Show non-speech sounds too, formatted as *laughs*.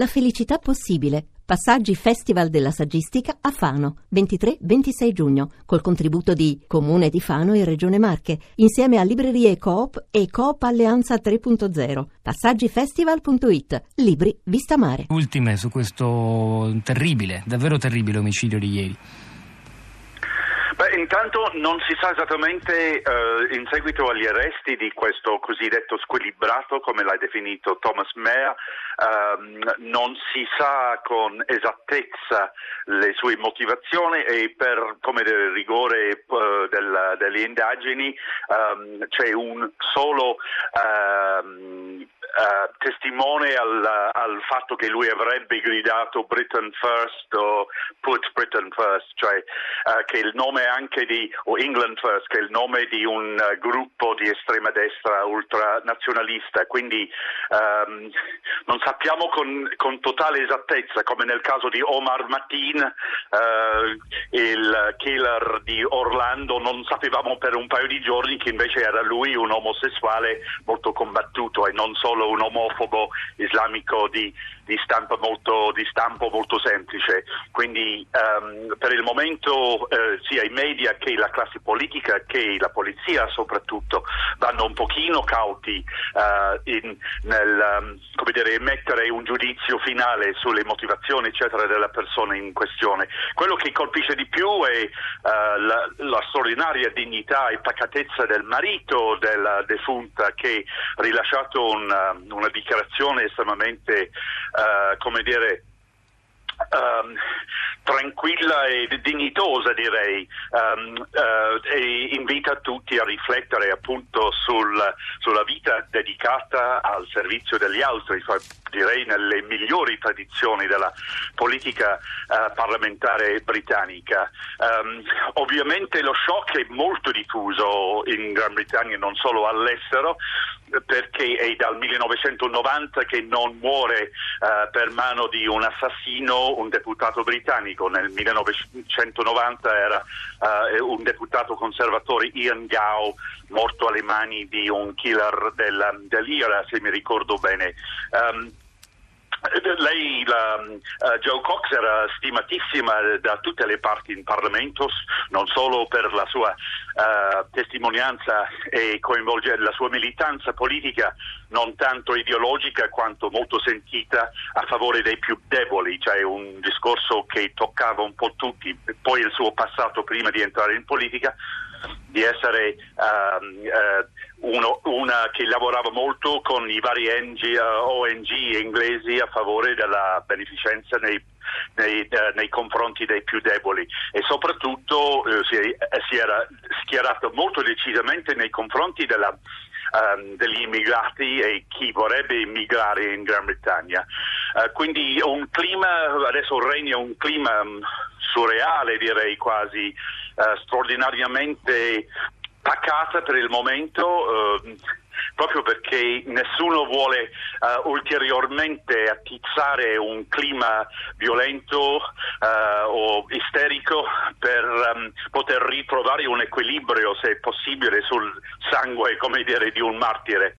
La felicità possibile. Passaggi Festival della Saggistica a Fano, 23-26 giugno, col contributo di Comune di Fano e Regione Marche, insieme a Librerie Coop e Coop Alleanza 3.0. Passaggifestival.it. Libri Vista Mare. Ultime su questo terribile, davvero terribile omicidio di ieri. Intanto non si sa esattamente uh, in seguito agli arresti di questo cosiddetto squilibrato, come l'hai definito Thomas Mayer, uh, non si sa con esattezza le sue motivazioni e per come del rigore uh, del, delle indagini um, c'è un solo ehm, Uh, testimone al, al, fatto che lui avrebbe gridato Britain First o Put Britain First, cioè uh, che il nome anche di, o England First, che è il nome di un uh, gruppo di estrema destra ultranazionalista, quindi um, non sappiamo con, con, totale esattezza, come nel caso di Omar Matin, il killer di Orlando, non sapevamo per un paio di giorni che invece era lui un omosessuale molto combattuto e non solo un omofobo islamico di, di, molto, di stampo molto semplice. Quindi um, per il momento eh, sia i media che la classe politica che la polizia soprattutto vanno un pochino cauti uh, in, nel um, dire, emettere un giudizio finale sulle motivazioni eccetera della persona in questione. Quello che colpisce di più è uh, la, la straordinaria dignità e pacatezza del marito della defunta che ha rilasciato un, una dichiarazione estremamente, uh, come dire, um, tranquilla e dignitosa direi um, uh, e invita tutti a riflettere appunto sul, sulla vita dedicata al servizio degli altri, direi nelle migliori tradizioni della politica uh, parlamentare britannica. Um, ovviamente lo shock è molto diffuso in Gran Bretagna, non solo all'estero, perché è dal 1990 che non muore uh, per mano di un assassino un deputato britannico. Nel 1990 era uh, un deputato conservatore Ian Gow morto alle mani di un killer del, dell'IRA, se mi ricordo bene. Um, *laughs* lei, la, uh, Joe Cox, era stimatissima da tutte le parti in Parlamento, non solo per la sua uh, testimonianza e la sua militanza politica, non tanto ideologica quanto molto sentita a favore dei più deboli, cioè un discorso che toccava un po' tutti, poi il suo passato prima di entrare in politica di essere uh, uno, una che lavorava molto con i vari NG, uh, eh, ONG inglesi a favore della beneficenza nei, nei, uh, nei confronti dei più deboli e soprattutto si, si, era schierato molto decisamente nei confronti della, um, degli immigrati e chi vorrebbe immigrare in Gran Bretagna. quindi un clima, adesso regna un clima um, surreale direi quasi eh, straordinariamente pacata per il momento. Eh, proprio perché nessuno vuole uh, ulteriormente attizzare un clima violento uh, o isterico per um, poter ritrovare un equilibrio, se possibile, sul sangue, come dire, di un martire.